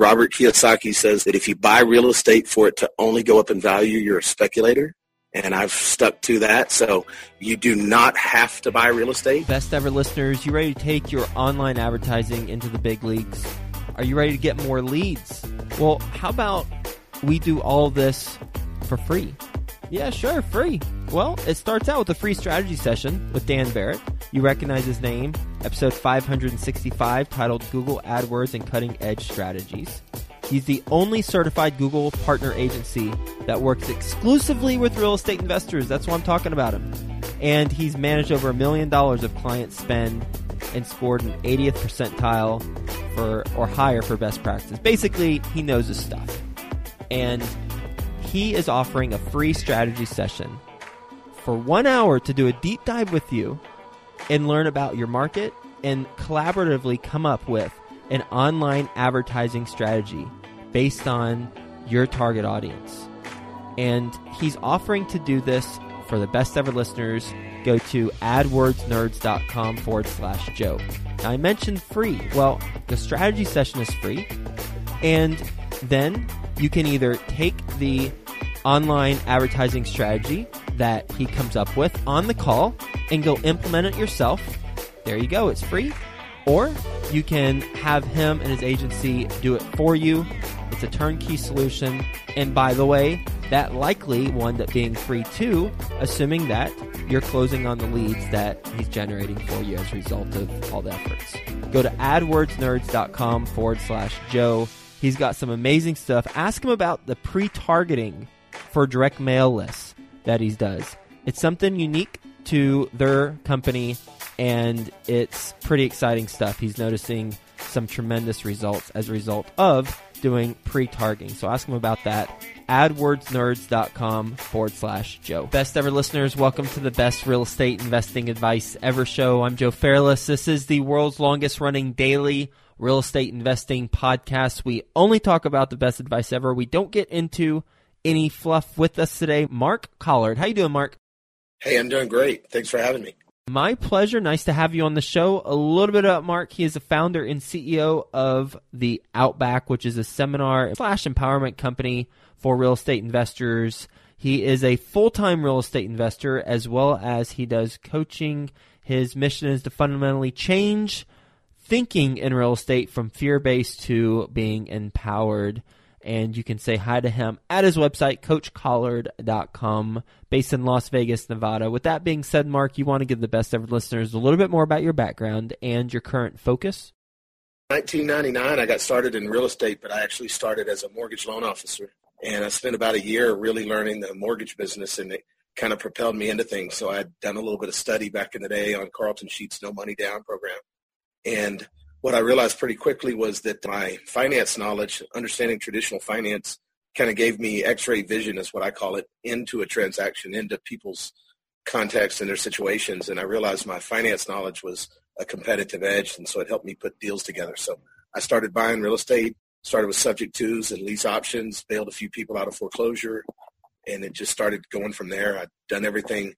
Robert Kiyosaki says that if you buy real estate for it to only go up in value, you're a speculator. And I've stuck to that. So you do not have to buy real estate. Best ever listeners, you ready to take your online advertising into the big leagues? Are you ready to get more leads? Well, how about we do all this for free? Yeah, sure, free. Well, it starts out with a free strategy session with Dan Barrett. You recognize his name, episode 565, titled Google AdWords and Cutting Edge Strategies. He's the only certified Google partner agency that works exclusively with real estate investors. That's why I'm talking about him. And he's managed over a million dollars of client spend and scored an 80th percentile for or higher for best practices. Basically, he knows his stuff. And he is offering a free strategy session for one hour to do a deep dive with you and learn about your market and collaboratively come up with an online advertising strategy based on your target audience. And he's offering to do this for the best ever listeners. Go to adwordsnerds.com forward slash Joe. Now, I mentioned free. Well, the strategy session is free. And then you can either take the online advertising strategy that he comes up with on the call and go implement it yourself. There you go, it's free. Or you can have him and his agency do it for you. It's a turnkey solution. And by the way, that likely wind up being free too, assuming that you're closing on the leads that he's generating for you as a result of all the efforts. Go to adwordsnerds.com forward slash Joe. He's got some amazing stuff. Ask him about the pre targeting for direct mail lists that he does. It's something unique to their company, and it's pretty exciting stuff. He's noticing some tremendous results as a result of doing pre-targeting. So ask him about that. AdWordsNerds.com forward slash Joe. Best ever listeners, welcome to the best real estate investing advice ever show. I'm Joe Fairless. This is the world's longest running daily real estate investing podcast. We only talk about the best advice ever. We don't get into any fluff with us today. Mark Collard. How you doing, Mark? Hey, I'm doing great. Thanks for having me. My pleasure. Nice to have you on the show. A little bit about Mark. He is the founder and CEO of the Outback, which is a seminar slash empowerment company for real estate investors. He is a full time real estate investor as well as he does coaching. His mission is to fundamentally change thinking in real estate from fear based to being empowered and you can say hi to him at his website, coachcollard.com, based in Las Vegas, Nevada. With that being said, Mark, you want to give the best ever listeners a little bit more about your background and your current focus? 1999, I got started in real estate, but I actually started as a mortgage loan officer. And I spent about a year really learning the mortgage business, and it kind of propelled me into things. So I had done a little bit of study back in the day on Carlton Sheets' No Money Down program. And what I realized pretty quickly was that my finance knowledge, understanding traditional finance, kind of gave me x-ray vision, is what I call it, into a transaction, into people's context and their situations. And I realized my finance knowledge was a competitive edge, and so it helped me put deals together. So I started buying real estate, started with subject twos and lease options, bailed a few people out of foreclosure, and it just started going from there. I'd done everything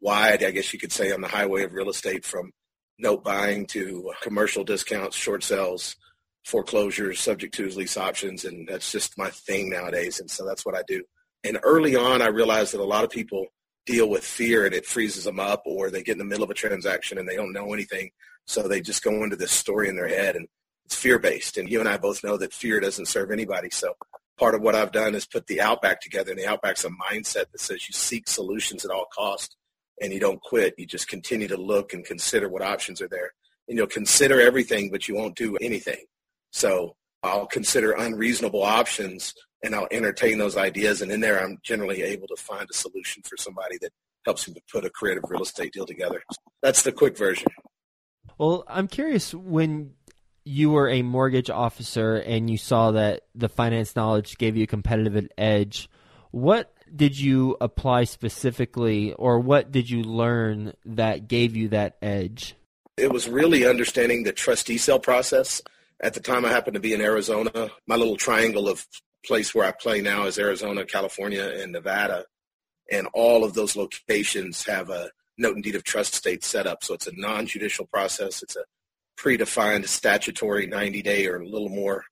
wide, I guess you could say, on the highway of real estate from note buying to commercial discounts, short sales, foreclosures, subject to lease options, and that's just my thing nowadays. And so that's what I do. And early on, I realized that a lot of people deal with fear and it freezes them up, or they get in the middle of a transaction and they don't know anything, so they just go into this story in their head, and it's fear based. And you and I both know that fear doesn't serve anybody. So part of what I've done is put the Outback together, and the Outback's a mindset that says you seek solutions at all costs and you don't quit. You just continue to look and consider what options are there. And you'll consider everything, but you won't do anything. So I'll consider unreasonable options and I'll entertain those ideas. And in there, I'm generally able to find a solution for somebody that helps me to put a creative real estate deal together. That's the quick version. Well, I'm curious when you were a mortgage officer and you saw that the finance knowledge gave you a competitive edge, what did you apply specifically, or what did you learn that gave you that edge? It was really understanding the trustee sale process. At the time, I happened to be in Arizona. My little triangle of place where I play now is Arizona, California, and Nevada. And all of those locations have a note and deed of trust state set up. So it's a non-judicial process. It's a predefined statutory 90-day or a little more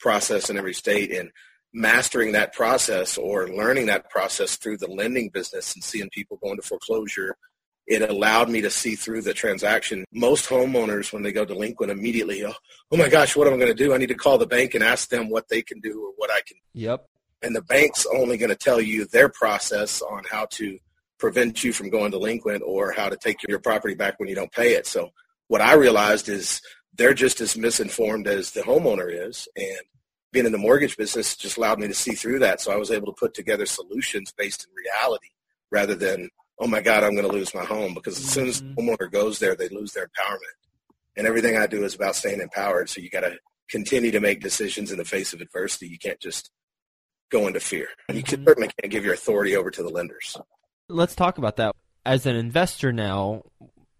process in every state and mastering that process or learning that process through the lending business and seeing people go into foreclosure it allowed me to see through the transaction. Most homeowners, when they go delinquent, immediately, oh, oh my gosh, what am I going to do? I need to call the bank and ask them what they can do or what I can. Yep. And the bank's only going to tell you their process on how to prevent you from going delinquent or how to take your property back when you don't pay it. So what I realized is they're just as misinformed as the homeowner is. And being in the mortgage business just allowed me to see through that. So I was able to put together solutions based in reality rather than oh my God, I'm going to lose my home because as soon as the mm-hmm. homeowner goes there, they lose their empowerment. And everything I do is about staying empowered. So you got to continue to make decisions in the face of adversity. You can't just go into fear. And you can, mm-hmm. certainly can't give your authority over to the lenders. Let's talk about that. As an investor now,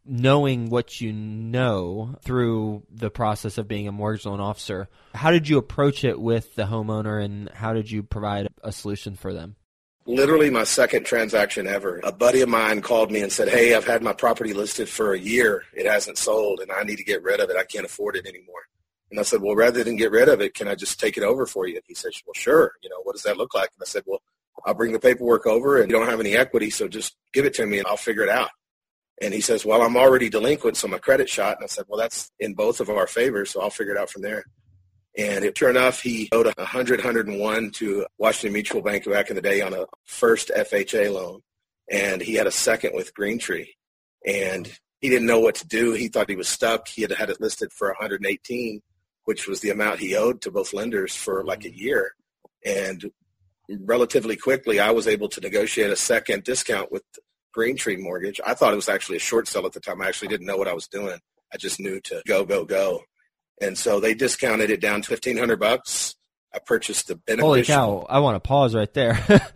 knowing what you know through the process of being a mortgage loan officer, how did you approach it with the homeowner and how did you provide a solution for them? literally my second transaction ever. A buddy of mine called me and said, Hey, I've had my property listed for a year. It hasn't sold and I need to get rid of it. I can't afford it anymore. And I said, well, rather than get rid of it, can I just take it over for you? And he said, well, sure. You know, what does that look like? And I said, well, I'll bring the paperwork over and you don't have any equity. So just give it to me and I'll figure it out. And he says, well, I'm already delinquent. So my credit shot. And I said, well, that's in both of our favors. So I'll figure it out from there. And it, sure enough, he owed 100, 101 to Washington Mutual Bank back in the day on a first FHA loan. And he had a second with Greentree. And he didn't know what to do. He thought he was stuck. He had had it listed for 118, which was the amount he owed to both lenders for like a year. And relatively quickly, I was able to negotiate a second discount with Greentree Mortgage. I thought it was actually a short sale at the time. I actually didn't know what I was doing. I just knew to go, go, go. And so they discounted it down to fifteen hundred bucks. I purchased the beneficial. Holy cow! I want to pause right there.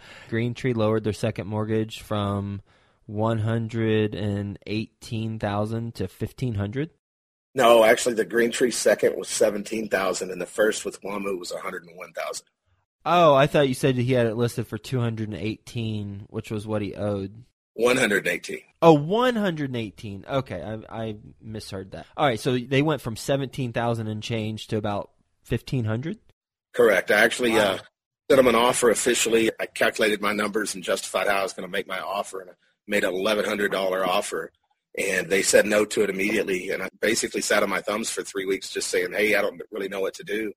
Greentree lowered their second mortgage from one hundred and eighteen thousand to fifteen hundred. No, actually, the Greentree second was seventeen thousand, and the first with WAMU was one hundred and one thousand. Oh, I thought you said he had it listed for two hundred and eighteen, which was what he owed. 118. Oh, 118. Okay, I, I misheard that. All right, so they went from 17,000 and change to about 1,500? Correct. I actually wow. uh, sent them an offer officially. I calculated my numbers and justified how I was going to make my offer, and I made an $1,100 offer. And they said no to it immediately. And I basically sat on my thumbs for three weeks just saying, hey, I don't really know what to do.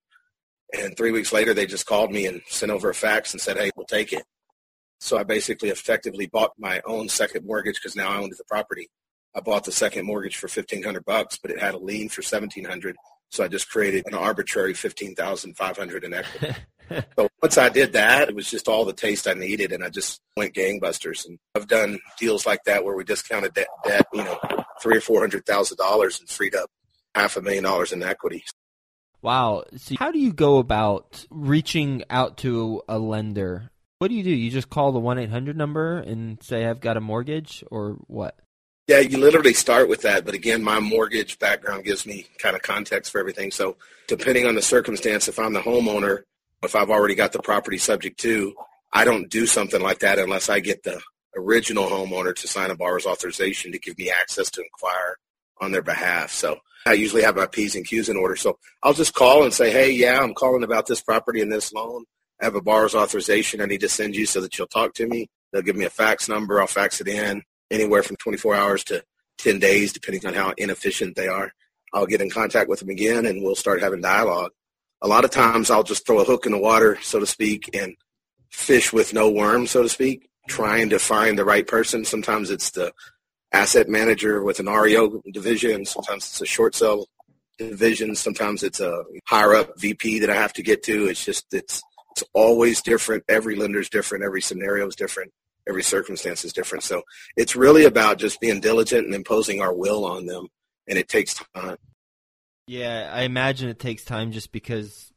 And three weeks later, they just called me and sent over a fax and said, hey, we'll take it. So I basically effectively bought my own second mortgage because now I owned the property. I bought the second mortgage for fifteen hundred bucks, but it had a lien for seventeen hundred. So I just created an arbitrary fifteen thousand five hundred in equity. so once I did that, it was just all the taste I needed, and I just went gangbusters. And I've done deals like that where we discounted debt, debt you know, three or four hundred thousand dollars and freed up half a million dollars in equity. Wow. So how do you go about reaching out to a lender what do you do? You just call the 1 800 number and say, I've got a mortgage, or what? Yeah, you literally start with that. But again, my mortgage background gives me kind of context for everything. So depending on the circumstance, if I'm the homeowner, if I've already got the property subject to, I don't do something like that unless I get the original homeowner to sign a borrower's authorization to give me access to inquire on their behalf. So I usually have my P's and Q's in order. So I'll just call and say, hey, yeah, I'm calling about this property and this loan. I have a borrower's authorization I need to send you so that you'll talk to me. They'll give me a fax number. I'll fax it in anywhere from 24 hours to 10 days, depending on how inefficient they are. I'll get in contact with them again and we'll start having dialogue. A lot of times I'll just throw a hook in the water, so to speak, and fish with no worm, so to speak, trying to find the right person. Sometimes it's the asset manager with an REO division. Sometimes it's a short sale division. Sometimes it's a higher up VP that I have to get to. It's just, it's, it's always different. Every lender is different. Every scenario is different. Every circumstance is different. So it's really about just being diligent and imposing our will on them, and it takes time. Yeah, I imagine it takes time just because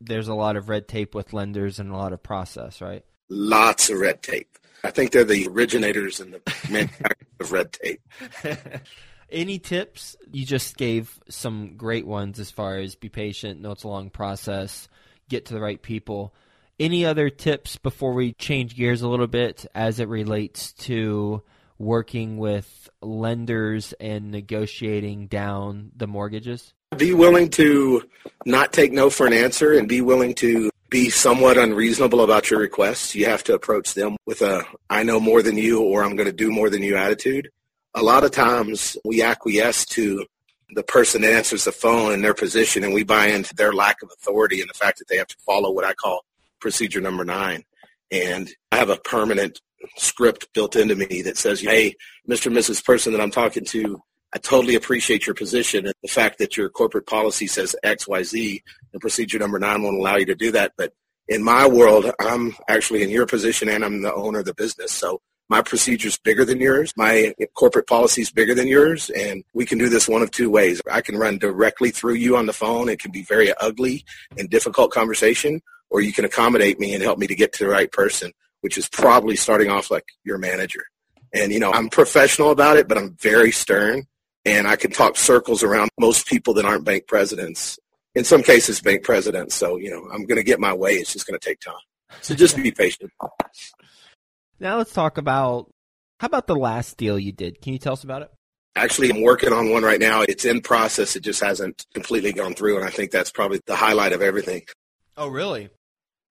there's a lot of red tape with lenders and a lot of process, right? Lots of red tape. I think they're the originators and the manufacturers of red tape. Any tips? You just gave some great ones as far as be patient, know it's a long process, get to the right people. Any other tips before we change gears a little bit as it relates to working with lenders and negotiating down the mortgages? Be willing to not take no for an answer and be willing to be somewhat unreasonable about your requests. You have to approach them with a I know more than you or I'm going to do more than you attitude. A lot of times we acquiesce to the person that answers the phone and their position and we buy into their lack of authority and the fact that they have to follow what I call procedure number nine. And I have a permanent script built into me that says, hey, Mr. and Mrs. Person that I'm talking to, I totally appreciate your position and the fact that your corporate policy says X, Y, Z, and procedure number nine won't allow you to do that. But in my world, I'm actually in your position and I'm the owner of the business. So my procedure is bigger than yours. My corporate policy is bigger than yours. And we can do this one of two ways. I can run directly through you on the phone. It can be very ugly and difficult conversation, or you can accommodate me and help me to get to the right person, which is probably starting off like your manager. And, you know, I'm professional about it, but I'm very stern and I can talk circles around most people that aren't bank presidents. In some cases, bank presidents. So, you know, I'm going to get my way. It's just going to take time. So just be patient. Now let's talk about how about the last deal you did? Can you tell us about it? Actually, I'm working on one right now. It's in process. It just hasn't completely gone through, and I think that's probably the highlight of everything. Oh, really?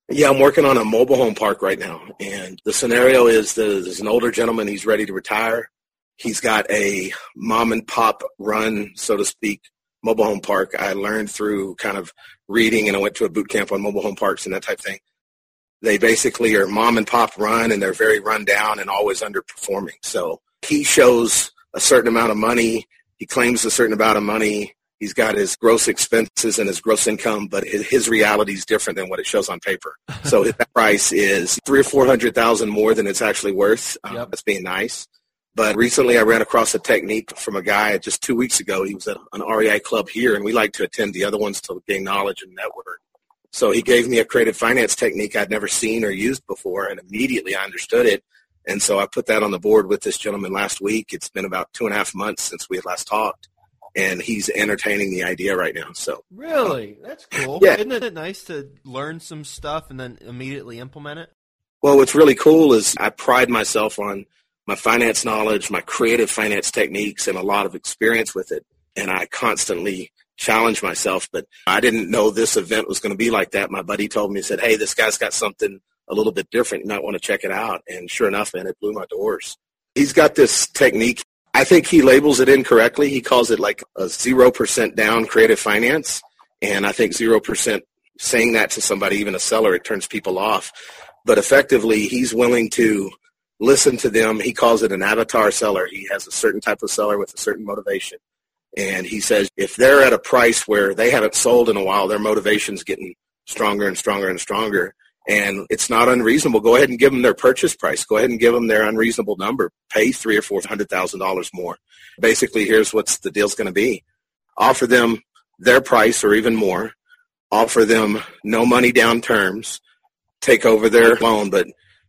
Yeah, I'm working on a mobile home park right now, and the scenario is that there's an older gentleman. He's ready to retire. He's got a mom and pop run, so to speak, mobile home park. I learned through kind of reading, and I went to a boot camp on mobile home parks and that type of thing. They basically are mom and pop run, and they're very run down and always underperforming. So he shows a certain amount of money. He claims a certain amount of money. He's got his gross expenses and his gross income, but his, his reality is different than what it shows on paper. So his price is three or four hundred thousand more than it's actually worth. Um, yep. That's being nice. But recently I ran across a technique from a guy just two weeks ago. He was at an REI club here, and we like to attend the other ones to gain knowledge and network. So he gave me a creative finance technique I'd never seen or used before, and immediately I understood it. And so I put that on the board with this gentleman last week. It's been about two and a half months since we had last talked, and he's entertaining the idea right now. So really, that's cool. Yeah, isn't it nice to learn some stuff and then immediately implement it? Well, what's really cool is I pride myself on my finance knowledge, my creative finance techniques, and a lot of experience with it. And I constantly challenge myself, but I didn't know this event was going to be like that. My buddy told me, he said, hey, this guy's got something a little bit different. You might want to check it out. And sure enough, man, it blew my doors. He's got this technique. I think he labels it incorrectly. He calls it like a 0% down creative finance. And I think 0% saying that to somebody, even a seller, it turns people off. But effectively, he's willing to listen to them. He calls it an avatar seller. He has a certain type of seller with a certain motivation. And he says if they're at a price where they haven't sold in a while, their motivation's getting stronger and stronger and stronger. And it's not unreasonable. Go ahead and give them their purchase price. Go ahead and give them their unreasonable number. Pay three or four hundred thousand dollars more. Basically, here's what's the deal's going to be. Offer them their price or even more. Offer them no money down terms. Take over their loan, but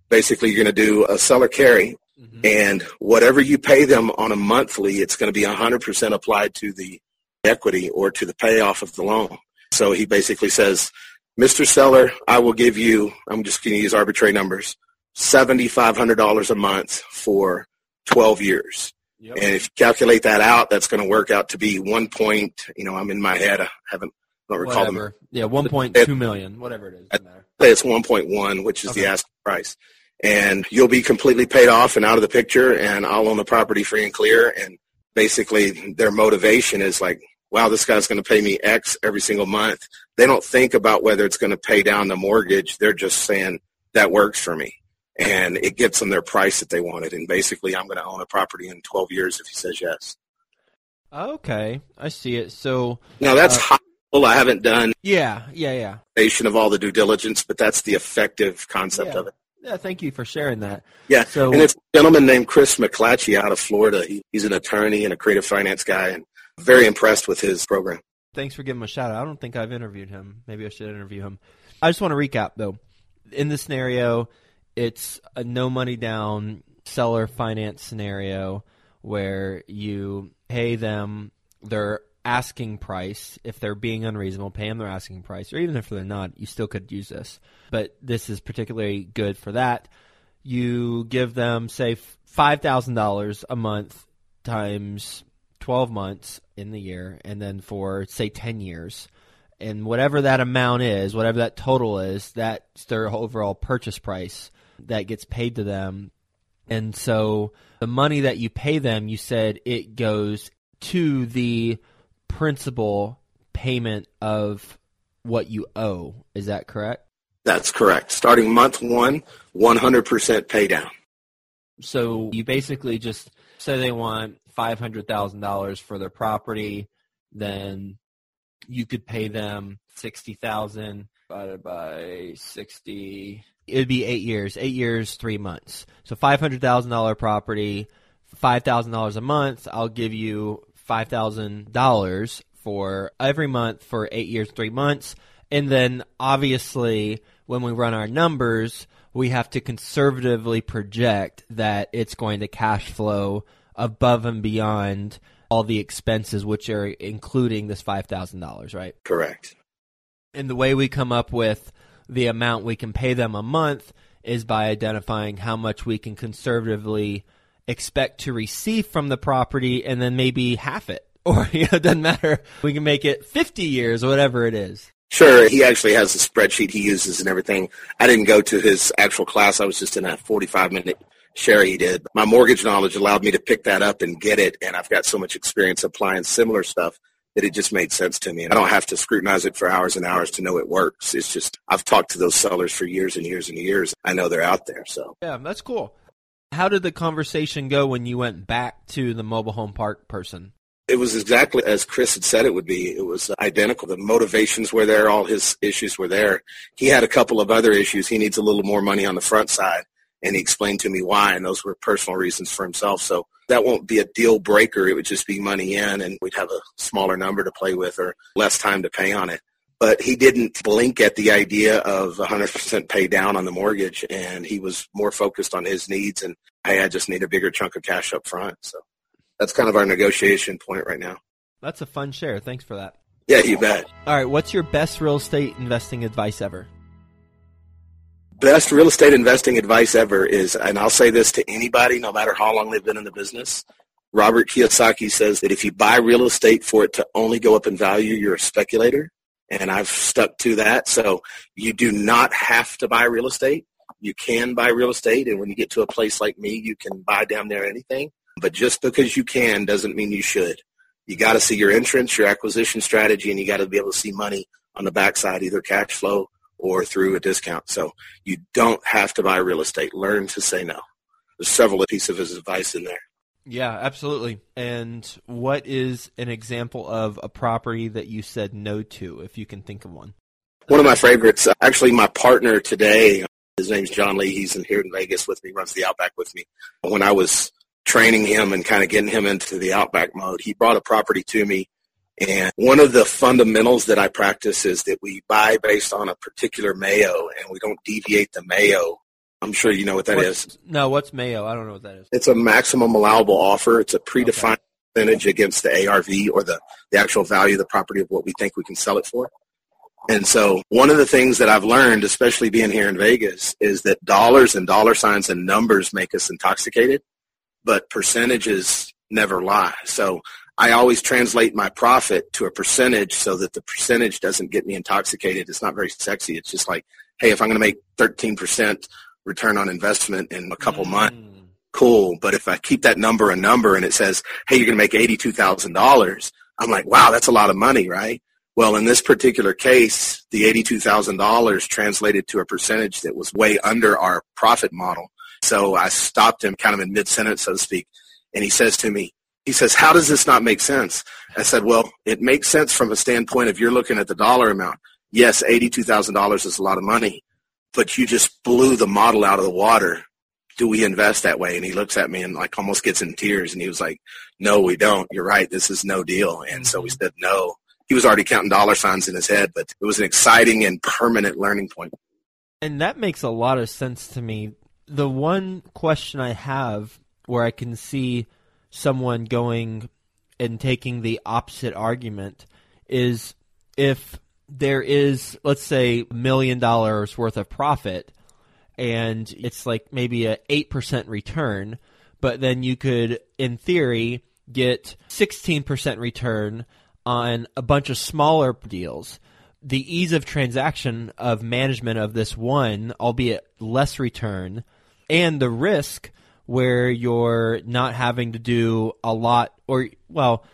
basically you're going to do a seller carry mm-hmm. and whatever you pay them on a monthly, it's going to be 100% applied to the equity or to the payoff of the loan. So he basically says, Mr. Seller, I will give you, I'm just going to use arbitrary numbers, $7,500 a month for 12 years. Yep. And if you calculate that out, that's going to work out to be one point, you know, I'm in my head. I haven't, I don't recall whatever. them. Yeah, 1.2 million, whatever it is. I'd say it's 1.1, which is okay. the asking price and you'll be completely paid off and out of the picture and I'll own the property free and clear. And basically their motivation is like, wow, this guy's going to pay me X every single month. They don't think about whether it's going to pay down the mortgage. They're just saying that works for me. And it gets them their price that they wanted. And basically I'm going to own a property in 12 years if he says yes. Okay. I see it. So now that's uh, high. I haven't done yeah, yeah, yeah. Of all the due diligence, but that's the effective concept yeah. of it. Yeah, thank you for sharing that. Yeah, so and it's a gentleman named Chris McClatchy out of Florida. He, he's an attorney and a creative finance guy, and very impressed with his program. Thanks for giving him a shout out. I don't think I've interviewed him. Maybe I should interview him. I just want to recap though. In this scenario, it's a no money down seller finance scenario where you pay them their asking price, if they're being unreasonable, pay them their asking price, or even if they're not, you still could use this. But this is particularly good for that. You give them, say, $5,000 a month times 12 months in the year and then for say 10 years and whatever that amount is whatever that total is that's their overall purchase price that gets paid to them and so the money that you pay them you said it goes to the principal payment of what you owe is that correct That's correct. Starting month one, 100% pay down. So you basically just say they want five hundred thousand dollars for their property, then you could pay them sixty thousand divided by sixty. It would be eight years. Eight years, three months. So five hundred thousand dollar property, five thousand dollars a month. I'll give you five thousand dollars for every month for eight years, three months, and then obviously when we run our numbers, we have to conservatively project that it's going to cash flow above and beyond all the expenses, which are including this $5,000, right? Correct. And the way we come up with the amount we can pay them a month is by identifying how much we can conservatively expect to receive from the property and then maybe half it. Or, you know, it doesn't matter. We can make it 50 years or whatever it is. Sure, he actually has a spreadsheet he uses and everything. I didn't go to his actual class. I was just in a 45 minute share he did. My mortgage knowledge allowed me to pick that up and get it, and I've got so much experience applying similar stuff that it just made sense to me. And I don't have to scrutinize it for hours and hours to know it works. It's just I've talked to those sellers for years and years and years. I know they're out there. So Yeah, that's cool. How did the conversation go when you went back to the mobile home park person? it was exactly as Chris had said it would be. It was identical. The motivations were there. All his issues were there. He had a couple of other issues. He needs a little more money on the front side. And he explained to me why, and those were personal reasons for himself. So that won't be a deal breaker. It would just be money in, and we'd have a smaller number to play with or less time to pay on it. But he didn't blink at the idea of 100% pay down on the mortgage, and he was more focused on his needs. And hey, I just need a bigger chunk of cash up front. So that's kind of our negotiation point right now. That's a fun share. Thanks for that. Yeah, you bet. All right, what's your best real estate investing advice ever? Best real estate investing advice ever is, and I'll say this to anybody, no matter how long they've been in the business. Robert Kiyosaki says that if you buy real estate for it to only go up in value, you're a speculator. And I've stuck to that. So you do not have to buy real estate. You can buy real estate. And when you get to a place like me, you can buy down there anything. But just because you can doesn't mean you should. You got to see your entrance, your acquisition strategy, and you got to be able to see money on the backside, either cash flow or through a discount. So you don't have to buy real estate. Learn to say no. There's several pieces of advice in there. Yeah, absolutely. And what is an example of a property that you said no to, if you can think of one? One of my favorites, uh, actually, my partner today, uh, his name's John Lee. He's in here in Vegas with me, runs the Outback with me. When I was training him and kind of getting him into the Outback mode, he brought a property to me. And one of the fundamentals that I practice is that we buy based on a particular Mayo and we don't deviate the Mayo I'm sure you know what that what's, is. No, what's Mayo? I don't know what that is. It's a maximum allowable offer. It's a predefined okay. percentage against the ARV or the, the actual value of the property of what we think we can sell it for. And so one of the things that I've learned, especially being here in Vegas, is that dollars and dollar signs and numbers make us intoxicated, but percentages never lie. So I always translate my profit to a percentage so that the percentage doesn't get me intoxicated. It's not very sexy. It's just like, hey, if I'm going to make 13% return on investment in a couple mm. months, cool. But if I keep that number a number and it says, hey, you're going to make $82,000, I'm like, wow, that's a lot of money, right? Well, in this particular case, the $82,000 translated to a percentage that was way under our profit model. So I stopped him kind of in mid-sentence, so to speak. And he says to me, he says, how does this not make sense? I said, well, it makes sense from a standpoint of you're looking at the dollar amount. Yes, $82,000 is a lot of money, but you just blew the model out of the water. Do we invest that way? And he looks at me and like almost gets in tears. And he was like, no, we don't. You're right. This is no deal. And so we mm-hmm. said, no. He was already counting dollar signs in his head, but it was an exciting and permanent learning point. And that makes a lot of sense to me. The one question I have where I can see someone going and taking the opposite argument is if there is, let's say, million dollars worth of profit, and it's like maybe a eight percent return, but then you could, in theory, get 16% return on a bunch of smaller deals. The ease of transaction of management of this one, albeit less return, and the risk where you're not having to do a lot, or, well,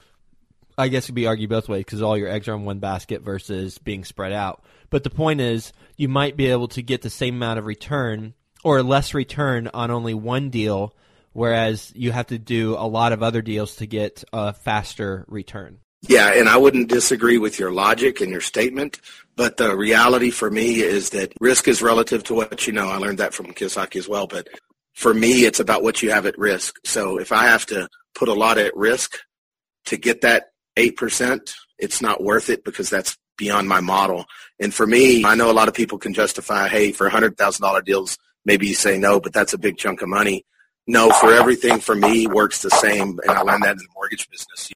I guess it could be argued both ways because all your eggs are in one basket versus being spread out. But the point is, you might be able to get the same amount of return or less return on only one deal, whereas you have to do a lot of other deals to get a faster return. Yeah, and I wouldn't disagree with your logic and your statement, but the reality for me is that risk is relative to what you know. I learned that from Kiyosaki as well, but for me, it's about what you have at risk. So if I have to put a lot at risk to get that 8%, it's not worth it because that's beyond my model. And for me, I know a lot of people can justify, hey, for $100,000 deals, maybe you say no, but that's a big chunk of money. No, for everything for me works the same. And I learned that in the mortgage business.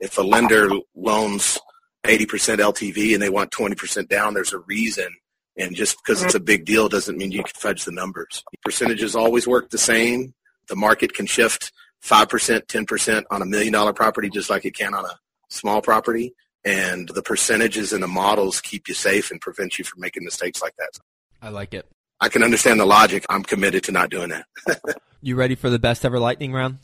If a lender loans 80% LTV and they want 20% down, there's a reason. And just because it's a big deal doesn't mean you can fudge the numbers. Percentages always work the same. The market can shift 5%, 10% on a million dollar property just like it can on a small property. And the percentages and the models keep you safe and prevent you from making mistakes like that. I like it. I can understand the logic. I'm committed to not doing that. you ready for the best ever lightning round?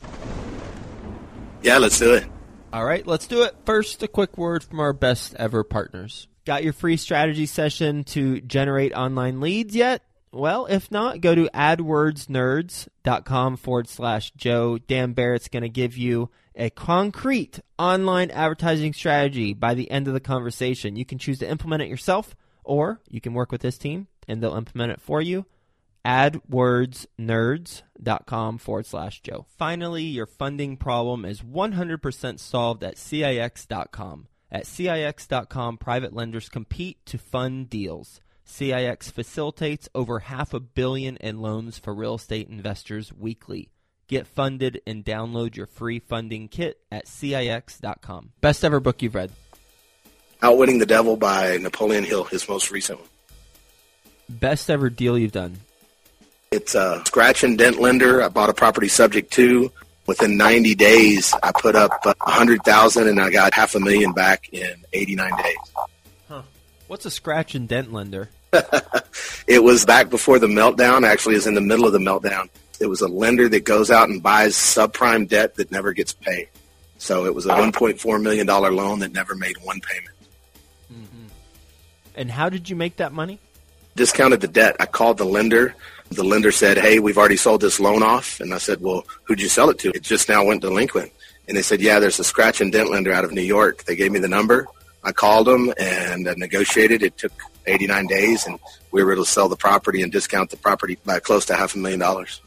Yeah, let's do it. All right, let's do it. First, a quick word from our best ever partners. Got your free strategy session to generate online leads yet? Well, if not, go to adwordsnerds.com forward slash Joe. Dan Barrett's going to give you a concrete online advertising strategy by the end of the conversation. You can choose to implement it yourself, or you can work with this team and they'll implement it for you. AdWordsNerds.com forward slash Joe. Finally, your funding problem is 100% solved at CIX.com. At CIX.com, private lenders compete to fund deals. CIX facilitates over half a billion in loans for real estate investors weekly. Get funded and download your free funding kit at CIX.com. Best ever book you've read? Outwitting the Devil by Napoleon Hill, his most recent one. Best ever deal you've done? It's a scratch and dent lender. I bought a property subject to. Within 90 days, I put up a 100000 and I got half a million back in 89 days. Huh. What's a scratch and dent lender? it was back before the meltdown. Actually, is in the middle of the meltdown. It was a lender that goes out and buys subprime debt that never gets paid. So it was a $1.4 million loan that never made one payment. Mm-hmm. And how did you make that money? Discounted the debt. I called the lender. The lender said, hey, we've already sold this loan off. And I said, well, who'd you sell it to? It just now went delinquent. And they said, yeah, there's a scratch and dent lender out of New York. They gave me the number. I called them and I negotiated. It took 89 days and we were able to sell the property and discount the property by close to half a million dollars.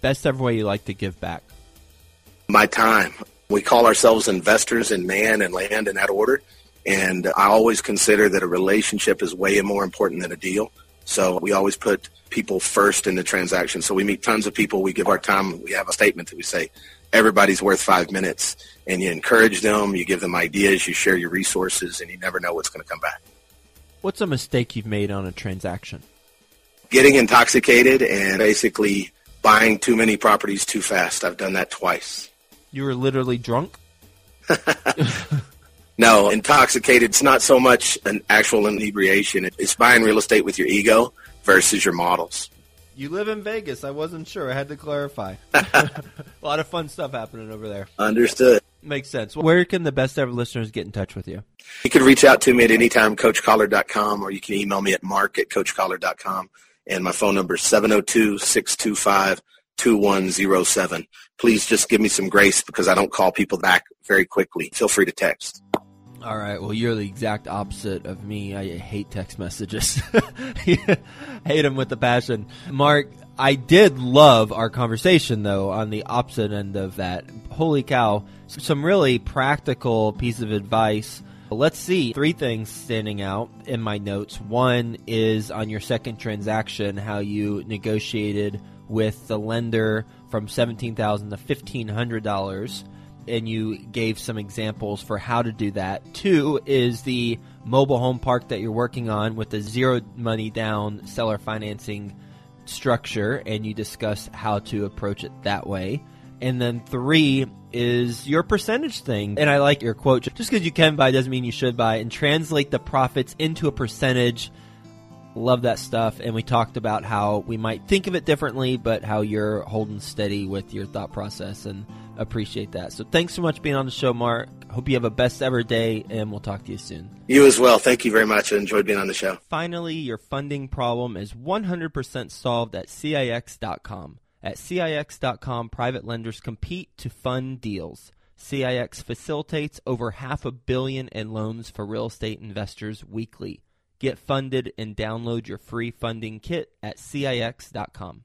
Best ever way you like to give back? My time. We call ourselves investors in man and land in that order. And I always consider that a relationship is way more important than a deal. So we always put people first in the transaction. So we meet tons of people. We give our time. We have a statement that we say, everybody's worth five minutes. And you encourage them, you give them ideas, you share your resources, and you never know what's going to come back. What's a mistake you've made on a transaction? Getting intoxicated and basically buying too many properties too fast. I've done that twice. You were literally drunk? no, intoxicated. It's not so much an actual inebriation. It's buying real estate with your ego versus your models. You live in Vegas. I wasn't sure. I had to clarify. a lot of fun stuff happening over there. Understood. Makes sense. Where can the best ever listeners get in touch with you? You can reach out to me at any time, coachcollard.com, or you can email me at mark at coachcollard.com and my phone number is 702-625-2107. Please just give me some grace because I don't call people back very quickly. Feel free to text. All right. Well, you're the exact opposite of me. I hate text messages. hate them with a passion. Mark, I did love our conversation though on the opposite end of that. Holy cow. Some really practical piece of advice Let's see. Three things standing out in my notes. One is on your second transaction, how you negotiated with the lender from 17,000 to $1,500 and you gave some examples for how to do that. Two is the mobile home park that you're working on with the zero money down seller financing structure, and you discuss how to approach it that way. And then three is your percentage thing. And I like your quote just because you can buy doesn't mean you should buy, and translate the profits into a percentage. Love that stuff. And we talked about how we might think of it differently, but how you're holding steady with your thought process and appreciate that. So thanks so much being on the show, Mark. Hope you have a best ever day, and we'll talk to you soon. You as well. Thank you very much. I enjoyed being on the show. Finally, your funding problem is 100% solved at CIX.com. At CIX.com, private lenders compete to fund deals. CIX facilitates over half a billion in loans for real estate investors weekly. Get funded and download your free funding kit at CIX.com.